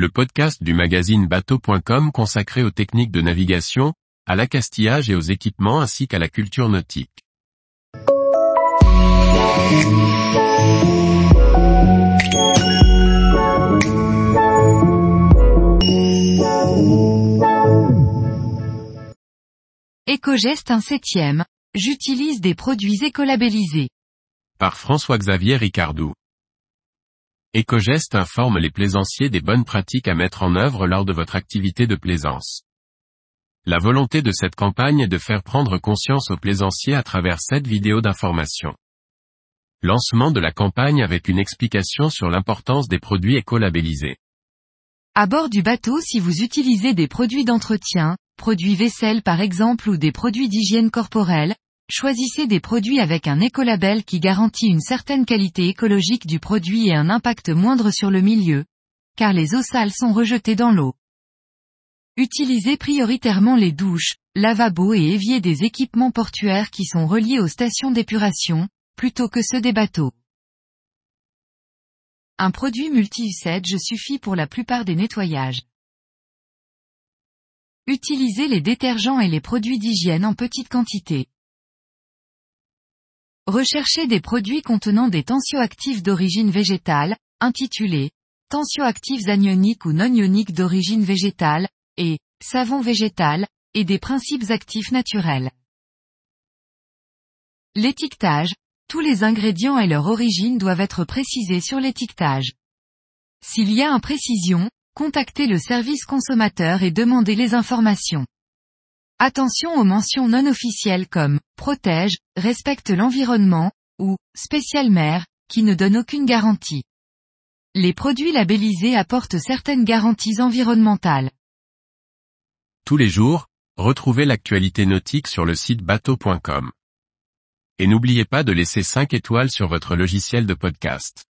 le podcast du magazine bateau.com consacré aux techniques de navigation, à l'accastillage et aux équipements ainsi qu'à la culture nautique. Écogeste un septième. J'utilise des produits écolabellisés. Par François-Xavier Ricardou. Ecogest informe les plaisanciers des bonnes pratiques à mettre en œuvre lors de votre activité de plaisance. La volonté de cette campagne est de faire prendre conscience aux plaisanciers à travers cette vidéo d'information. Lancement de la campagne avec une explication sur l'importance des produits écolabellisés. À bord du bateau si vous utilisez des produits d'entretien, produits vaisselle par exemple ou des produits d'hygiène corporelle, Choisissez des produits avec un écolabel qui garantit une certaine qualité écologique du produit et un impact moindre sur le milieu, car les eaux sales sont rejetées dans l'eau. Utilisez prioritairement les douches, lavabos et éviers des équipements portuaires qui sont reliés aux stations d'épuration, plutôt que ceux des bateaux. Un produit multi-usage suffit pour la plupart des nettoyages. Utilisez les détergents et les produits d'hygiène en petite quantité. Recherchez des produits contenant des tensioactifs d'origine végétale, intitulés tensioactifs anioniques ou non ioniques d'origine végétale, et savon végétal, et des principes actifs naturels. L'étiquetage. Tous les ingrédients et leur origine doivent être précisés sur l'étiquetage. S'il y a imprécision, contactez le service consommateur et demandez les informations. Attention aux mentions non officielles comme protège, respecte l'environnement ou spécial mère, qui ne donnent aucune garantie. Les produits labellisés apportent certaines garanties environnementales. Tous les jours, retrouvez l'actualité nautique sur le site bateau.com. Et n'oubliez pas de laisser 5 étoiles sur votre logiciel de podcast.